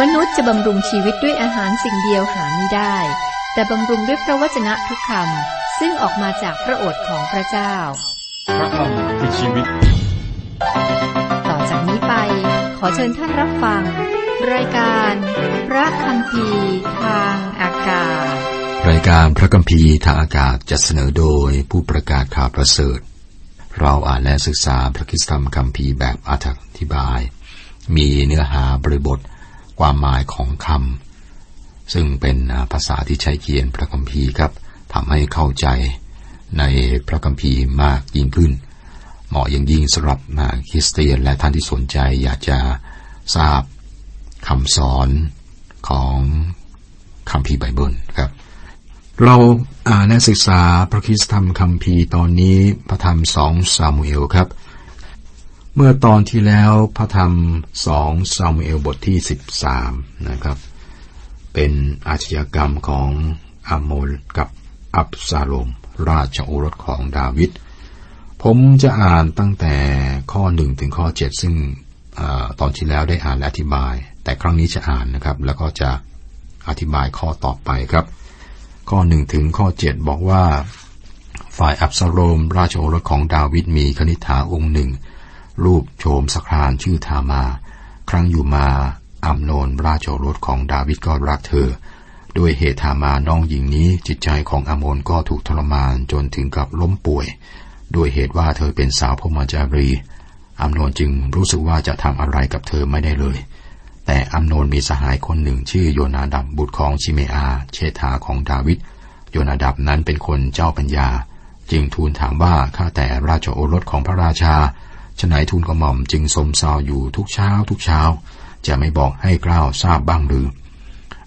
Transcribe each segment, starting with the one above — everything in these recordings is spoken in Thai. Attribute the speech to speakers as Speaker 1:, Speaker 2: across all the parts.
Speaker 1: มนุษย์จะบำรุงชีวิตด้วยอาหารสิ่งเดียวหาไม่ได้ แต่บำรุงด้วยพระวจนะทุกคำซึ่งออกมาจากพระโอษฐ์ของพระเจ้า
Speaker 2: พระคำคือชีวิต
Speaker 1: ต่อจากนี้ไป ขอเชิญท่านรับฟัง รายการ พระคำพีทางอากาศ
Speaker 3: รายการพระคัมภีร์ทางอากาศจะเสนอโดยผู้ประกาศข่าวประเสริฐ เราอ่านและศึกษาพระคิสธรรมคัมภีร์แบบอธิบาย มีเนื้อหาบริบท ความหมายของคำซึ่งเป็นภาษาที่ใช้เขียนพระคัมภีร์ครับทำให้เข้าใจในพระคัมภีร์มากยิ่งขึ้น เหมาะอย่างยิ่งสำหรับคริสเตียนและท่านที่สนใจอยากจะทราบคำสอนของคัมภีร์ไบเบิลครับ เราอ่านและศึกษาพระคิสธรรมคัมภีร์ตอนนี้พระธรรมสองซามูเอลครับ เมื่อตอนที่แล้วพระธรรมสองซามูเอลบทที่สิบสามนะครับ เป็นอาชญากรรมของอาโมลกับอับซาโลม ราชโอรสของดาวิดผมจะอ่านตั้งแต่ข้อหนึ่งถึงข้อเจ็ดซึ่งอตอนที่แล้วได้อ่านและอธิบาย แต่ครั้งนี้จะอ่านนะครับ แล้วก็จะอธิบายข้อต่อไปครับ ข้อหนึ่งถึงข้อเจ็ดบอกว่า ฝ่ายอับซาโลม ราชโอรสของดาวิดมีคณิษฐาองค์หนึ่ง รูปโฉมสครานชื่อทามา ครั้งอยู่มาอัมโนนราชโอรสของดาวิดก็รักเธอ ด้วยเหตุทามาน้องหญิงนี้จิตใจของอามนก็ถูกทรมานจนถึงกับล้มป่วย ด้วยเหตุว่าเธอเป็นสาวพมจารีอัมโนนจึงรู้สึกว่าจะทำอะไรกับเธอไม่ได้เลย แต่อัมโนนมีสหายคนหนึ่งชื่อโยนาดับบุตรของชิเมอา เชษฐาของดาวิดโยนาดับนั้นเป็นคนเจ้าปัญญา จึงทูลถามว่าข้าแต่ราชโอรสของพระราชา ฉนัยทูลกระหม่อมจึงสมเศร้าอยู่ทุกเช้าทุกเช้า จะไม่บอกให้กล้าวทราบบ้างหรือ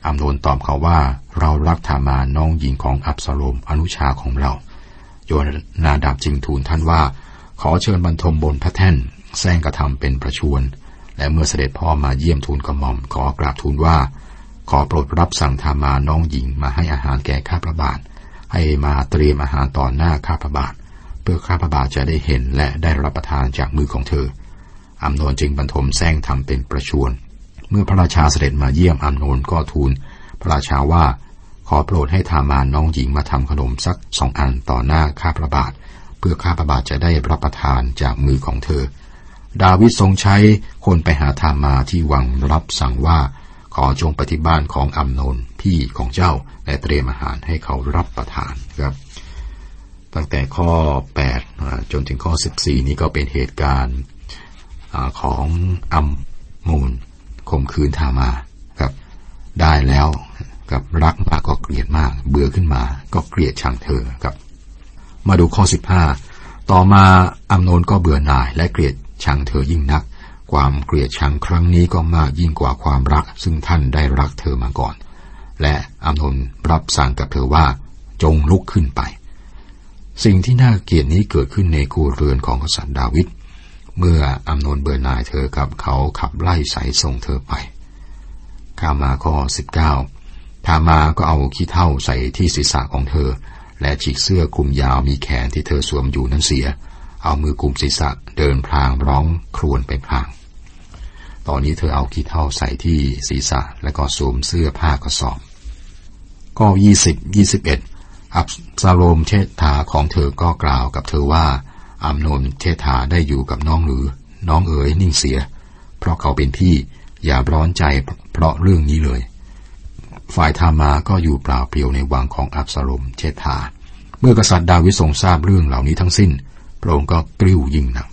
Speaker 3: อัมโนนตอบเขาว่าเรารักธามาน้องหญิงของอับสโลมอนุชาของเรา โยนาดับจึงทูลท่านว่า ขอเชิญบรรทมบนพระแท่นแซงกระทำเป็นประชวน และเมื่อเสด็จพ่อมาเยี่ยมทูลกระหม่อม ขอกราบทูลว่า ขอโปรดรับสั่งธามาน้องหญิงมาให้อาหารแก่ข้าพระบาทให้มาเตรียมอาหารต่อหน้าข้าพระบาท พื่อข้าพระบาทจะได้เห็นและได้รับประทานจากมือของเธออัมโนนจึงบรรทมแซงทำเป็นประชวน เมื่อพระราชาเสด็จมาเยี่ยมอัมโนนก็ทูล พระราชาว่าขอโปรดให้ทามาน้องหญิงมาทำขนมสักสองอันต่อหน้าข้าพระบาท เพื่อข้าพระบาทจะได้รับประทานจากมือของเธอ ดาวิดทรงใช้คนไปหาทามาที่วังรับสั่งว่าขอจงปฏิบ้านของอัมโนนพี่ของเจ้าและเตรียมอาหารให้เขารับประทานครับ ตั้งแต่ข้อ 8 จนถึงข้อ 14 นี้ก็เป็นเหตุการณ์ของอัมมูลข่มขืนทามาครับ ได้แล้วกับรักมากก็เกลียดมาก เบื่อขึ้นมาก็เกลียดชังเธอครับ มาดูข้อ 15 ต่อมาอัมโนนก็เบื่อหน่ายและเกลียดชังเธอยิ่งนัก ความเกลียดชังครั้งนี้ก็มากยิ่งกว่าความรัก ซึ่งท่านได้รักเธอมาก่อน และอัมโนนรับสั่งกับเธอว่าจงลุกขึ้นไป สิ่งที่น่าเกลียดนี้เกิดขึ้นในครัวเรือนของกษัตริย์ดาวิด เมื่ออัมโนนเบื่อหน่ายเธอกับเขาขับไล่ใส่ส่งเธอไปข้ามาข้อสิบเก้าทามาก็เอาขี้เท่าใส่ที่ศีรษะของเธอ และฉีกเสื้อคลุมยาวมีแขนที่เธอสวมอยู่นั้นเสีย เอามือกลุมศีรษะเดินพลางร้องครวญไปพลาง ตอนนี้เธอเอาขี้เท่าใส่ที่ศีรษะ และก็สวมเสื้อผ้ากระสอบ ก็ยี่สิบยี่สิบเอ็ด อับซาโลมเชษฐาของเธอก็กล่าวกับเธอว่าอัมโนนเทธาได้อยู่กับน้องหรือ น้องเอ๋ยนิ่งเสีย เพราะเขาเป็นพี่อย่าร้อนใจเพราะเรื่องนี้เลย ฝ่ายธามาก็อยู่เปล่าเปลี่ยวในวังของอับสาลมเชธาเมื่อกษัตริย์ดาวิดทรงทราบเรื่องเหล่านี้ทั้งสิ้น พระองค์ก็กริ้วยิ่งหนัก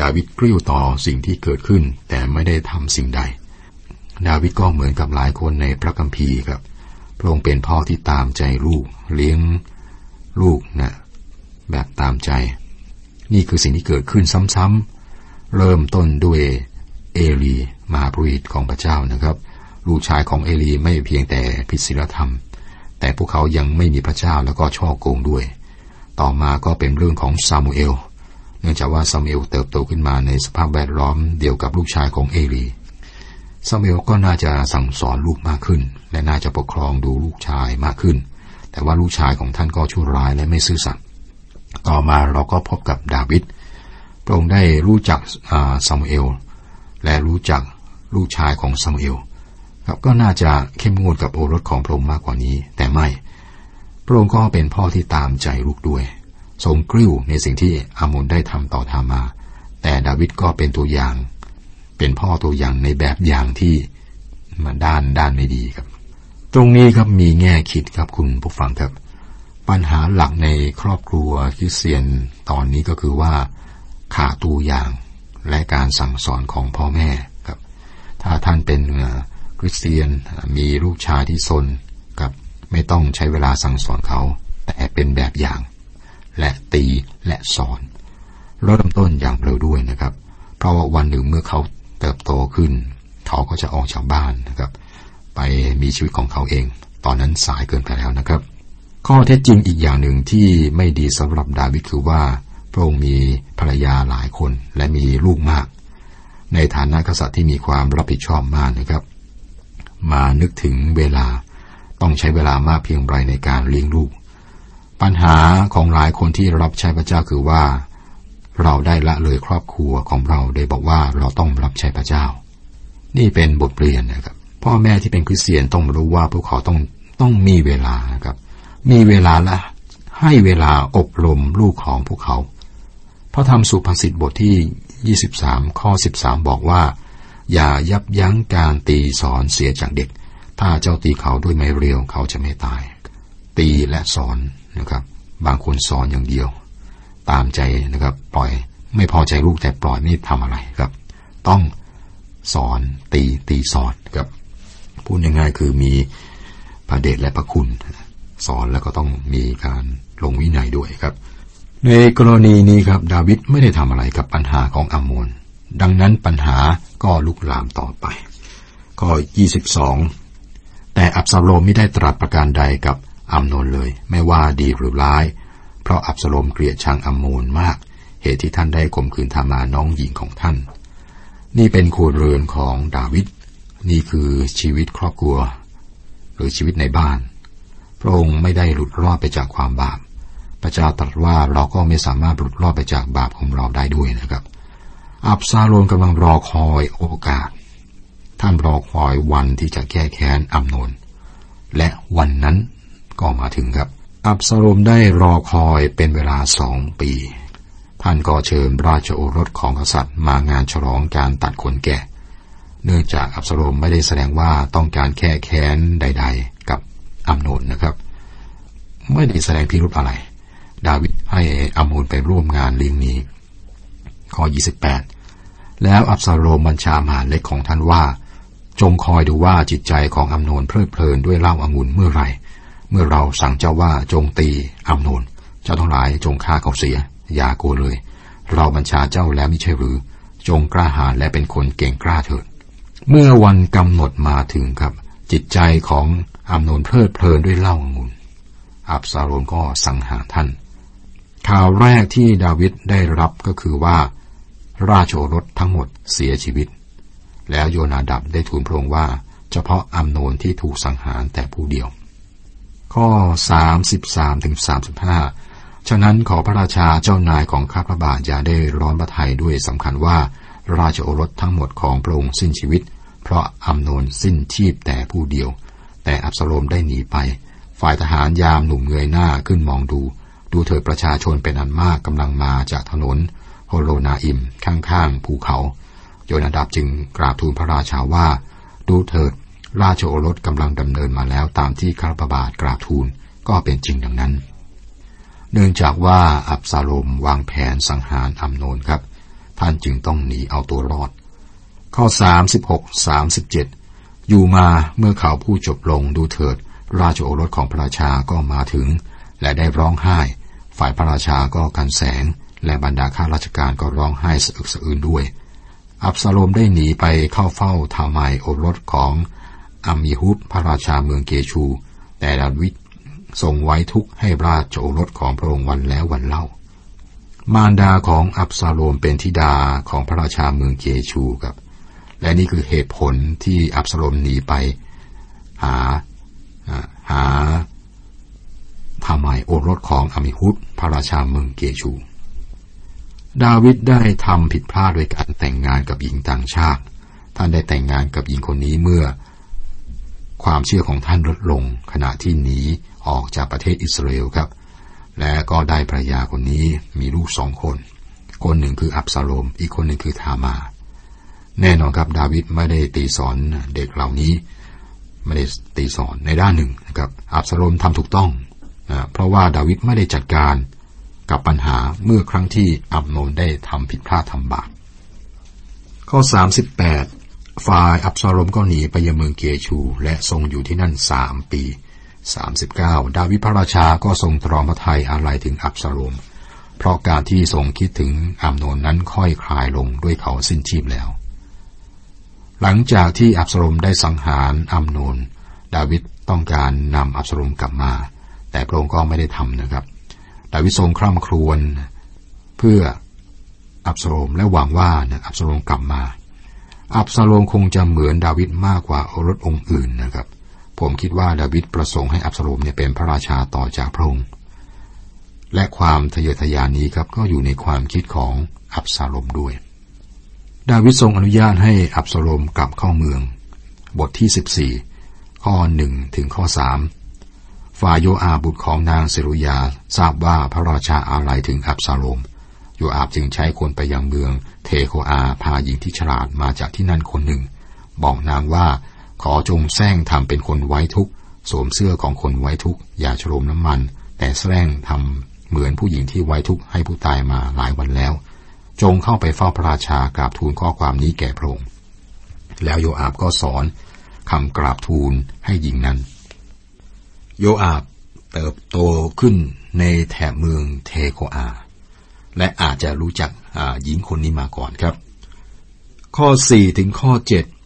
Speaker 3: ดาวิดกริ้วต่อสิ่งที่เกิดขึ้นแต่ไม่ได้ทำสิ่งใด ดาวิดก็เหมือนกับหลายคนในพระคัมภีร์ครับ พระองค์เป็นพ่อที่ตามใจลูกเลี้ยงลูกนะแบบตามใจ นี่คือสิ่งที่เกิดขึ้นซ้ำๆเริ่มต้นด้วยเอลีมหาปริตของพระเจ้านะครับ ลูกชายของเอลีไม่เพียงแต่ผิดศีลธรรม แต่พวกเขายังไม่มีพระเจ้าแล้วก็ช่อโกงด้วย ต่อมาก็เป็นเรื่องของซามูเอล เนื่องจากว่าซามูเอลเติบโตขึ้นมาในสภาพแวดล้อมเดียวกับลูกชายของเอลี ซามูเอลก็น่าจะสั่งสอนลูกมากขึ้น และน่าจะปกครองดูลูกชายมากขึ้น แต่ว่าลูกชายของท่านก็ชั่วร้ายและไม่ซื่อสัตย์ต่อมาเราก็พบกับดาวิดพระองค์ได้รู้จักซามูเอล และรู้จักลูกชายของซามูเอลครับก็น่าจะเข้มงวดกับโอรสของพระองค์มากกว่านี้ แต่ไม่ พระองค์ก็เป็นพ่อที่ตามใจลูกด้วย ทรงกริ้วในสิ่งที่อามุนได้ทำต่อทามา แต่ดาวิดก็เป็นตัวอย่าง เป็นพ่อตัวอย่างในแบบอย่างที่มาด้านด้านไม่ดีครับ ตรงนี้ครับมีแง่คิดครับคุณผู้ฟังครับ ปัญหาหลักในครอบครัวคริสเตียนตอนนี้ก็คือว่าขาดตัวอย่างและการสั่งสอนของพ่อแม่ครับ ถ้าท่านเป็นคริสเตียนมีลูกชายที่ซนกับ ไม่ต้องใช้เวลาสั่งสอนเขา แต่เป็นแบบอย่าง และตีและสอนเริ่มต้นอย่างเร็วด้วยนะครับ เพราะว่าวันหนึ่งเมื่อเขา เติบโตขึ้น เขาก็จะออกจากบ้านนะครับ ไปมีชีวิตของเขาเอง ตอนนั้นสายเกินไปแล้วนะครับ ข้อเท็จจริงอีกอย่างหนึ่งที่ไม่ดีสำหรับดาวิดคือว่าพระองค์มีภรรยาหลายคนและมีลูกมาก ในฐานะกษัตริย์ที่มีความรับผิดชอบมากนะครับ มานึกถึงเวลาต้องใช้เวลามากเพียงไรในการเลี้ยงลูก ปัญหาของหลายคนที่รับใช้พระเจ้าคือว่า เราได้ละเลยครอบครัวของเราโดยบอกว่าเราต้องรับใช้พระเจ้า นี่เป็นบทเรียนนะครับ พ่อแม่ที่เป็นคริสเตียนต้องรู้ว่าพวกเขาต้องต้องมีเวลานะครับ มีเวลาละให้เวลาอบรมลูกของพวกเขา พระธรรมสุภาษิตบทที่ 23 ข้อ 13 บอกว่า อย่ายับยั้งการตีสอนเสียจากเด็ก ถ้าเจ้าตีเขาด้วยไม้เรียวเขาจะไม่ตาย ตีและสอนนะครับ บางคนสอนอย่างเดียว ตามใจนะครับ ปล่อยไม่พอใจลูกแต่ปล่อยไม่ทำอะไรครับ ต้องสอนตีตีสอนครับพูดง่ายๆคือมีพระเดชและพระคุณ สอนแล้วก็ต้องมีการลงวินัยด้วยครับ ในกรณีนี้ครับ ดาวิดไม่ได้ทำอะไรกับปัญหาของอัมนดังนั้นปัญหาก็ลุกลามต่อไปข้อ22 แต่อับซาโลมไม่ได้ตรัสประการใดกับอัมนนเลย ไม่ว่าดีหรือร้าย เพราะอับซาโลมเกลียดชังอัมโมนมาก เหตุที่ท่านได้ข่มขืนทามาน้องหญิงของท่าน นี่เป็นครัวเรือนของดาวิด นี่คือชีวิตครอบครัว หรือชีวิตในบ้าน พระองค์ไม่ได้หลุดรอดไปจากความบาป พระเจ้าตรัสว่าเราก็ไม่สามารถหลุดรอดไปจากบาปของเราได้ด้วยนะครับ อับซาโลมกำลังรอคอยโอกาส ท่านรอคอยวันที่จะแก้แค้นอัมโนนและวันนั้นก็มาถึงครับ อับซาโลมได้รอคอยเป็นเวลาสองปี ท่านก็เชิญราชโอรสของกษัตริย์มางานฉลองการตัดขนแกะ เนื่องจากอับซาโลมไม่ได้แสดงว่าต้องการแค่แค้นใด ๆ กับอัมโนนนะครับ ไม่ได้แสดงพิรุธอะไร ดาวิดให้อามูลไปร่วมงานเลี้ยงนี้ ข้อ 28 แล้วอับซาโลมบัญชามหาเล็กของท่านว่า จงคอยดูว่าจิตใจของอัมโนนเพลิดเพลินด้วยเหล้าอางุ่นเมื่อไร เมื่อเราสั่งเจ้าว่าจงตีอัมโนนเจ้าทั้งหลายจงฆ่าเขาเสีย อย่าโกเลย เราบัญชาเจ้าแล้วไม่ใช่หรือ จงกล้าหาญและเป็นคนเก่งกล้าเถิด เมื่อวันกำหนดมาถึงครับ จิตใจของอัมโนนเพลิดเพลินด้วยเหล้าองุ่นอับซาโลมก็สังหารท่าน ข่าวแรกที่ดาวิดได้รับก็คือว่า ราชโอรสทั้งหมดเสียชีวิต แล้วโยนาดับได้ทูลพระองค์ว่า เฉพาะอัมโนนที่ถูกสังหารแต่ผู้เดียว ข้อ 33ถึง35 ฉะนั้นขอพระราชาเจ้านายของข้าพระบาทอย่าได้ร้อนพระทัยด้วยสำคัญว่า ราชโอรสทั้งหมดของพระองค์สิ้นชีวิต เพราะอัมโนนสิ้นชีพแต่ผู้เดียว แต่อับสโลมได้หนีไป ฝ่ายทหารยามหนุ่มเงยหน้าขึ้นมองดู ดูเถิดประชาชนเป็นอันมากกำลังมาจากถนนโฮโลนาอิมข้างๆภูเขา โยนาดับจึงกราบทูลพระราชาว่า ดูเถิด ราชโอรสกำลังดำเนินมาแล้วตามที่ข้าพระบาทกราบทูลก็เป็นจริงดังนั้น เนื่องจากว่าอับซาโลมวางแผนสังหารอัมโนนครับ ท่านจึงต้องหนีเอาตัวรอด ข้อ 36 37 อยู่มาเมื่อเขาผู้จบลงดูเถิด ราชโอรสของพระราชาก็มาถึง และได้ร้องไห้ ฝ่ายพระราชาก็กันแสง และบรรดาข้าราชการก็ร้องไห้สะอึกสะอื้นด้วย อับซาโลมได้หนีไปเข้าเฝ้าทามายโอรสของ อามีฮุบพระราชาเมืองเกชู แต่ดาวิดทรงไว้ทุกข์ให้ราชโอรสของพระองค์วันแล้ววันเล่า มารดาของอับซาโลมเป็นธิดาของพระราชาเมืองเกชูครับ และนี่คือเหตุผลที่อับซาโลมหนีไป หาหาทำไมโอรสของอมิฮุตพระราชาเมืองเกชู ดาวิดได้ทำผิดพลาดโดยการแต่งงานกับหญิงต่างชาติ ท่านได้แต่งงานกับหญิงคนนี้เมื่อ ความเชื่อของท่านลดลงขณะที่หนีออกจากประเทศอิสราเอลครับ และก็ได้ภรรยาคนนี้มีลูกสองคน คนหนึ่งคืออับซาโลม อีกคนหนึ่งคือทามา แน่นอนครับดาวิดไม่ได้ตีสอนเด็กเหล่านี้ ไม่ได้ตีสอนในด้านหนึ่งนะครับอับซาโลมทำถูกต้องนะเพราะว่าดาวิดไม่ได้จัดการกับปัญหาเมื่อครั้งที่อับโนนได้ทำผิดพลาดทำบาปข้อ 38 ฝ่ายอับซาโลมก็หนีไปยังเมืองเกชู และทรงอยู่ที่นั่นสามปี 39 ดาวิดพระราชาก็ทรงตรองพระทัยอะไรถึงอับซาโลมเพราะการที่ทรงคิดถึงอับโนนนั้นค่อยคลายลงด้วยเขาสิ้นชีพแล้ว หลังจากที่อับซาโลมได้สังหารอัมโนน ดาวิดต้องการนำอับซาโลมกลับมา แต่พระองค์ก็ไม่ได้ทำนะครับ ดาวิดทรงคร่ำครวญเพื่ออับซาโลมและหวังว่าอับซาโลมกลับมา อับซาโลมคงจะเหมือนดาวิดมากกว่าโอรสองค์อื่นนะครับ ผมคิดว่าดาวิดประสงค์ให้อับซาโลมเนี่ยเป็นพระราชาต่อจากพระองค์ และความทะเยอทะยานนี้ครับก็อยู่ในความคิดของอับซาโลมด้วย ดาวิดทรงอนุญาตให้อับซาโลมกลับเข้าเมือง บทที่ 14 ข้อหนึ่งถึงข้อสามฝ่ายโยอาบุตรของนางเซรุยาทราบว่าพระราชาอาลัยถึงอับซาโลม โยอาบจึงใช้คนไปยังเมือง เทโคอาพาหญิงที่ฉลาดมาจากที่นั่นคนหนึ่ง บอกนางว่าขอจงแซงทำเป็นคนไว้ทุกสวมเสื้อของคนไว้ทุกอย่าฉโลมน้ำมัน แต่แซงทำเหมือนผู้หญิงที่ไว้ทุกให้ผู้ตายมาหลายวันแล้ว จงเข้าไปเฝ้าพระราชากราบทูลข้อความนี้แก่พระองค์แล้วโยอาบก็สอนคำกราบทูลให้หญิงนั้น โยอาบเติบโตขึ้นในแถบเมืองเทโคอา และอาจจะรู้จักหญิงคนนี้มาก่อนครับ ข้อ 4 ถึงข้อ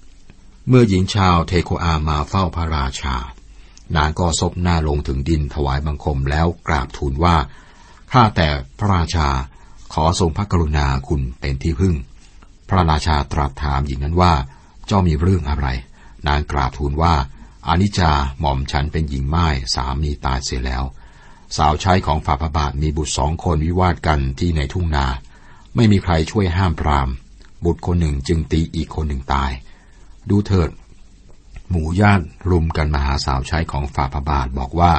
Speaker 3: 7 เมื่อหญิงชาวเทโคอามาเฝ้าพระราชานางก็ซบหน้าลงถึงดินถวายบังคมแล้วกราบทูลว่า ข้าแต่พระราชาขอทรงพระกรุณาคุณเป็นที่พึ่ง พระราชาตรัสถามหญิงนั้นว่า เจ้ามีเรื่องอะไร นางกราบทูลว่าอานิจาหม่อมฉันเป็นหญิงไม้สามีตายเสียแล้ว สาวใช้ของฝ่าพระบาทมีบุตรสองคนวิวาทกันที่ในทุ่งนา ไม่มีใครช่วยห้ามปราม บุตรคนหนึ่งจึงตีอีกคนหนึ่งตาย ดูเถิด หมู่ญาติรุมกันมาหาสาวใช้ของฝ่าพระบาทบอกว่า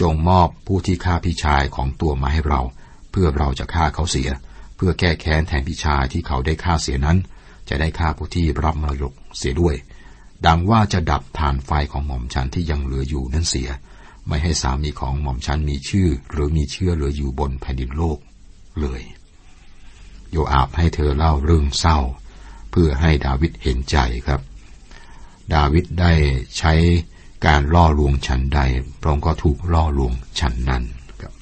Speaker 3: จงมอบผู้ที่ฆ่าพี่ชายของตัวมาให้เรา เพื่อเราจะฆ่าเขาเสีย เพื่อแก้แค้นแทนพี่ชายที่เขาได้ฆ่าเสียนั้น จะได้ฆ่าผู้ที่รับมรดกเสียด้วย ดังว่าจะดับฐานไฟของหม่อมฉันที่ยังเหลืออยู่นั่นเสีย ไม่ให้สามีของหม่อมชันมีชื่อ หรือมีเชื่อเหลืออยู่บนแผ่นดินโลกเลย โยอาบให้เธอเล่าเรื่องเศร้า เพื่อให้ดาวิดเห็นใจครับ ดาวิดได้ใช้การล่อลวงฉันใดพระองค์ก็ถูกล่อลวงฉันนั้นครับ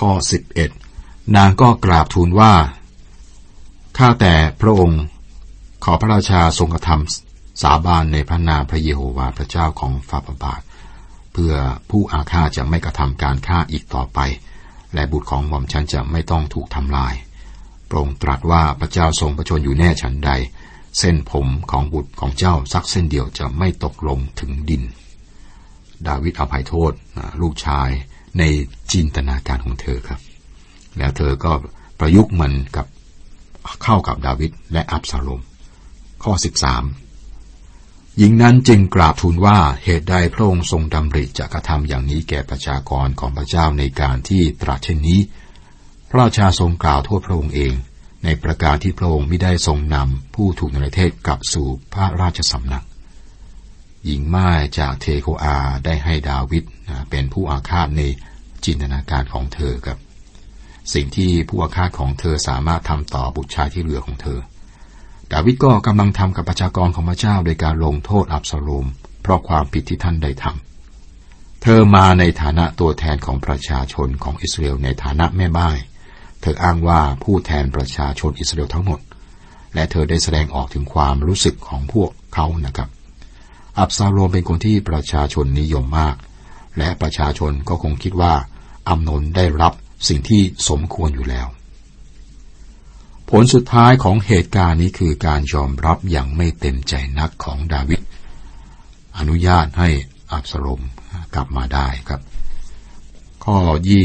Speaker 3: ข้อสิบเอ็ดนางก็กราบทูลว่า ข้าแต่พระองค์ ขอพระราชาทรงกระทำสาบานในพระนามพระเยโฮวาห์พระเจ้าของฟาบาบาท เพื่อผู้อาฆาตจะไม่กระทำการฆ่าอีกต่อไป และบุตรของหม่อมฉันจะไม่ต้องถูกทำลายโปรงตรัสว่าพระเจ้าทรงประชนอยู่แน่ฉันใด เส้นผมของบุตรของเจ้าสักเส้นเดียวจะไม่ตกลงถึงดิน ดาวิดอภัยโทษลูกชายในจินตนาการของเธอครับ แล้วเธอก็ประยุกต์มันกับเข้ากับดาวิดและอับซาโลมข้อ 13 หญิงนั้นจึงกราบทูลว่าเหตุใดพระองค์ทรงดำริจะกระทำอย่างนี้แก่ประชากรของพระเจ้าในการที่ตรัสเช่นนี้ พระราชาทรงกล่าวโทษพระองค์เอง ในประการที่พระองค์ไม่ได้ทรงนำผู้ถูกในรเทศกลับสู่พระราชสำนัก หญิงม่ายจากเทโคอาได้ให้ดาวิดเป็นผู้อาฆาตในจินตนาการของเธอครับ สิ่งที่ผู้อาฆาตของเธอสามารถทำต่อบุตรชายที่เหลือของเธอ ดาวิดก็กำลังทำกับประชากรของพระเจ้าโดยการลงโทษอับสโลม เพราะความผิดที่ท่านได้ทำ เธอมาในฐานะตัวแทนของประชาชนของอิสราเอลในฐานะแม่บ้านเธออ้างว่าผู้แทนประชาชนอิสราเอลทั้งหมด และเธอได้แสดงออกถึงความรู้สึกของพวกเขานะครับ อับซาโลมเป็นคนที่ประชาชนนิยมมาก และประชาชนก็คงคิดว่าอัมนนได้รับสิ่งที่สมควรอยู่แล้ว ผลสุดท้ายของเหตุการณ์นี้คือการยอมรับอย่างไม่เต็มใจนักของดาวิดอนุญาตให้อับสลมกลับมาได้ครับ ข้อ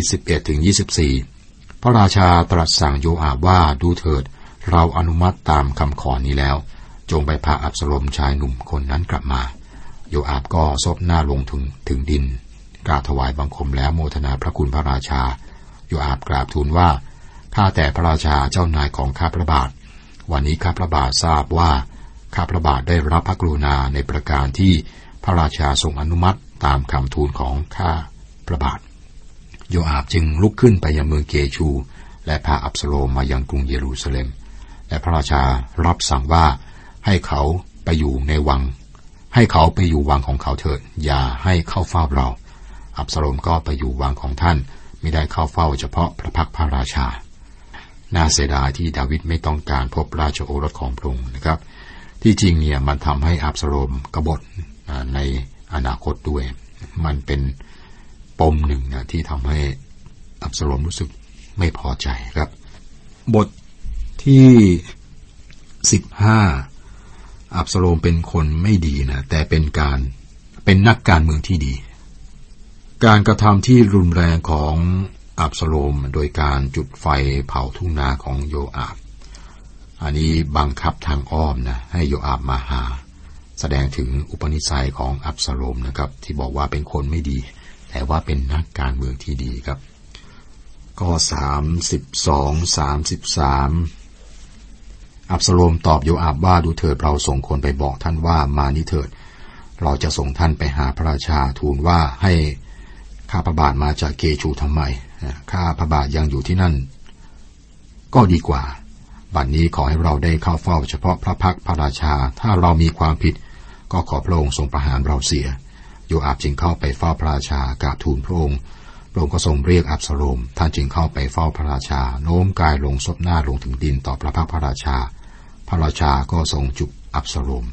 Speaker 3: 21ถึง24 พระราชาตรัสสั่งโยอาบว่าดูเถิด เราอนุมัติตามคำขอนี้แล้ว จงไปพาอับสลมชายหนุ่มคนนั้นกลับมา โยอาบก็ซบหน้าลงถึงถึงดินกราบถวายบังคมแล้วโมทนาพระคุณพระราชา โยอาบกราบทูลว่า ข้าแต่พระราชาเจ้านายของข้าพระบาท วันนี้ข้าพระบาททราบว่าข้าพระบาทได้รับพระกรุณาในประการที่พระราชาทรงอนุมัติตามคำทูลของข้าพระบาท โยอาบจึงลุกขึ้นไปยังเมืองเกชู และพาอับสโลมมายังกรุงเยรูซาเล็ม และพระราชารับสั่งว่าให้เขาไปอยู่ในวัง ให้เขาไปอยู่วังของเขาเถิดอย่าให้เข้าเฝ้าเรา อับสโลมก็ไปอยู่วังของท่านไม่ได้เข้าเฝ้าเฉพาะพระพักพระราชา น่าเสียดายที่ดาวิดไม่ต้องการพบราชโอรสของพระองค์นะครับ ที่จริงเนี่ยมันทำให้อับสโลมกบฏในอนาคตด้วย มันเป็นปมหนึ่งนะที่ทำให้อับสโลมรู้สึกไม่พอใจครับ บทที่สิบห้าอับสโลมเป็นคนไม่ดีนะแต่เป็นการเป็นนักการเมืองที่ดี การกระทำที่รุนแรงของ อับสโลมโดยการจุดไฟเผาทุ่งนาของโยอาบ อันนี้บังคับทางอ้อมนะให้โยอาบมาหา แสดงถึงอุปนิสัยของอับสโลมนะครับ ที่บอกว่าเป็นคนไม่ดี แต่ว่าเป็นนักการเมืองที่ดีครับก็สามสิบสองสามสิบสามอับสโลมตอบโยอาบว่าดูเถิดเราส่งคนไปบอกท่านว่ามานี่เถิด เราจะส่งท่านไปหาพระราชาทูลว่าให้ข้าพระบาทมาจากเกชูทำไม ข้าพระบาทยังอยู่ที่นั่น ก็ดีกว่า บัดนนี้ขอให้เราได้เข้าเฝ้าเฉพาะพระพักพระราชา ถ้าเรามีความผิด ก็ขอพระองค์ทรงประหารเราเสีย โยอาบจึงเข้าไปเฝ้าพระราชากราบทูลพระองค์ พระองค์ก็ทรงเรียกอับสโลมท่านจึงเข้าไปเฝ้าพระราชา โน้มกายลงซบหน้าลงถึงดินต่อพระพักพระราชา พระราชาก็ทรงจุบอับสโลม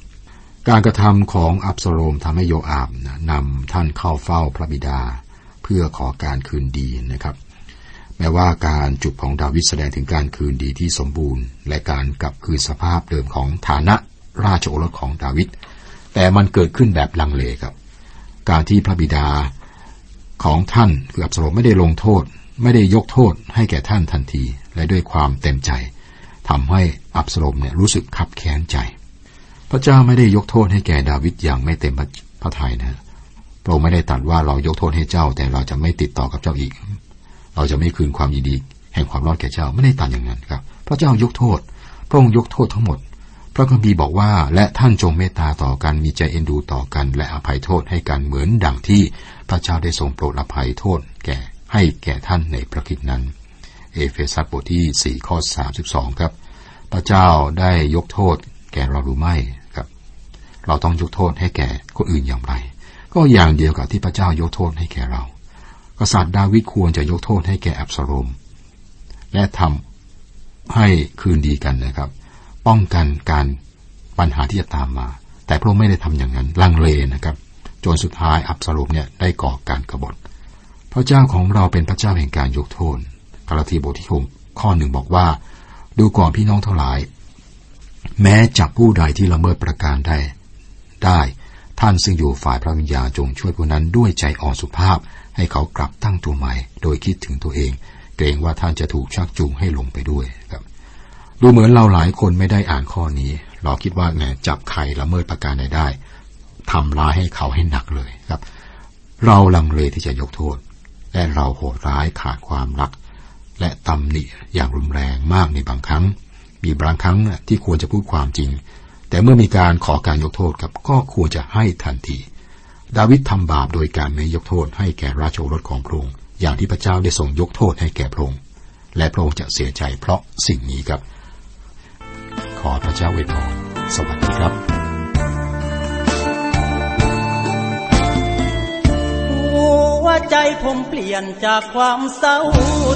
Speaker 3: การกระทำของอับสโลมทำให้โยอาบนำท่านเข้าเฝ้าพระบิดา เพื่อขอการคืนดีนะครับ แม้ว่าการจุบของดาวิดแสดงถึงการคืนดีที่สมบูรณ์ และการกลับคืนสภาพเดิมของฐานะราชโอรสของดาวิดแต่มันเกิดขึ้นแบบลังเลครับ การที่พระบิดาของท่านคืออับสโลมไม่ได้ลงโทษ ไม่ได้ยกโทษให้แก่ท่านทันที และด้วยความเต็มใจทำให้อับสโลมเนี่ยรู้สึกขับแค้นใจ พระเจ้าไม่ได้ยกโทษให้แก่ดาวิดอย่างไม่เต็มพระทัยนะ พระองค์ไม่ได้ตัดว่าเรายกโทษให้เจ้า แต่เราจะไม่ติดต่อกับเจ้าอีก เราจะไม่คืนความยินดี แห่งความรอดแก่เจ้าไม่ได้ตัดอย่างนั้นครับ พระเจ้ายกโทษ พระองค์ยกโทษทั้งหมด พระคัมภีร์บอกว่า และท่านจงเมตตาต่อกันมีใจเอ็นดูต่อกัน และอภัยโทษให้กันเหมือนดังที่พระเจ้าได้ทรงโปรดอภัยโทษ แก่ให้แก่ท่านในพระคริสต์นั้น เอเฟซัสบทที่4ข้อ32ครับ พระเจ้าได้ยกโทษ แก่เราหรือไม่ครับ เราต้องยกโทษให้แก่คนอื่นอย่างไร ก็อย่างเดียวกับที่พระเจ้ายกโทษให้แก่เรา กษัตริย์ดาวิดควรจะยกโทษให้แก่อับสโลมและทำให้คืนดีกันนะครับ ป้องกันการปัญหาที่จะตามมา แต่พระองค์ไม่ได้ทำอย่างนั้น ลังเลนะครับ จนสุดท้ายอับสรุปเนี่ยได้ก่อการกรบฏ พระเจ้าของเราเป็นพระเจ้าแห่งการยกโทษกาลาทีบทที่หกข้อหนึ่งบอกว่า ดูก่อนพี่น้องเท่าหลาย แม้จับผู้ใดที่ละเมิดประการได้ได้ ท่านซึ่งอยู่ฝ่ายพระวิญญาณจงช่วยผู้นั้นด้วยใจอ่อนสุภาพ ให้เขากลับตั้งตัวใหม่ โดยคิดถึงตัวเอง เกรงว่าท่านจะถูกชักจูงให้ลงไปด้วยครับ ดูเหมือนเราหลายคนไม่ได้อ่านข้อนี้ เราคิดว่าแหมจับใครละเมิดประการใดได้ทำร้ายให้เขาให้หนักเลยครับ เราลังเลที่จะยกโทษ และเราโหดร้ายขาดความรัก และตำหนิอย่างรุนแรงมากในบางครั้ง มีบางครั้งที่ควรจะพูดความจริง แต่เมื่อมีการขอการยกโทษกับก็ควรจะให้ทันที ดาวิดทำบาปโดยการไม่ยกโทษให้แก่ราชโอรสของพระองค์อย่างที่พระเจ้าได้ทรงยกโทษให้แก่พระองค์และพระองค์จะเสียใจเพราะสิ่งนี้ครับ ขอพระเจ้าอวยพรสวัสดีครับ
Speaker 4: ใจผมเปลี่ยนจากความเศร้า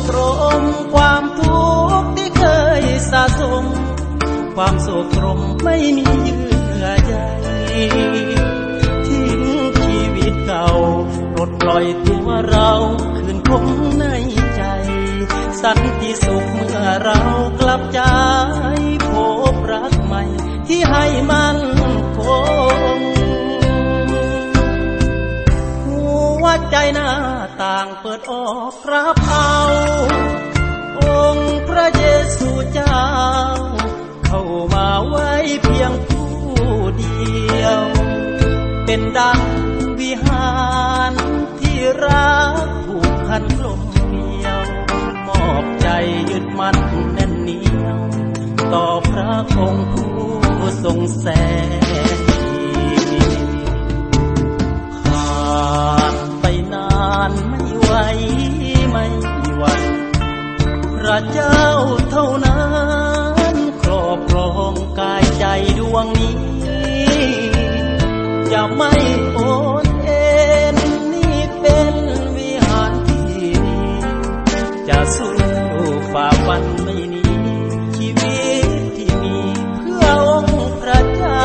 Speaker 4: ตรมความทุกข์ที่เคยสะสม ความโศกตรมไม่มีเยื่อใยทิ้งชีวิตเก่าปลดปล่อยตัวเราคืนคงในใจ สันติสุขเมื่อเรากลับใจพบรักใหม่ที่ให้มันคงวัดใจหน้าต่างเปิดออกรับเอาองค์พระเยซูเจ้า ยงผู้เดียว เป็นดังวิหารที่รักผูกพันกลมเดียว มอบใจยึดมั่นแน่นเหนียว ต่อพระองค์ผู้ทรงแสนดีผ่านไปนานไม่ไหวไม่ไหวพระเจ้า วงนี้ จะไม่โอนเอ็นนี่เป็นวิหารที่ดี จะสู้ฝ่าฟันไม่หนีชีวิตที่มีเพื่อองค์พระเจ้า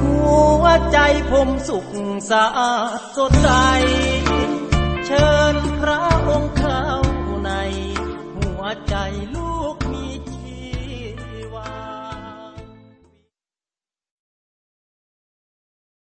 Speaker 4: หัวใจผมสุขสะอาดสดใส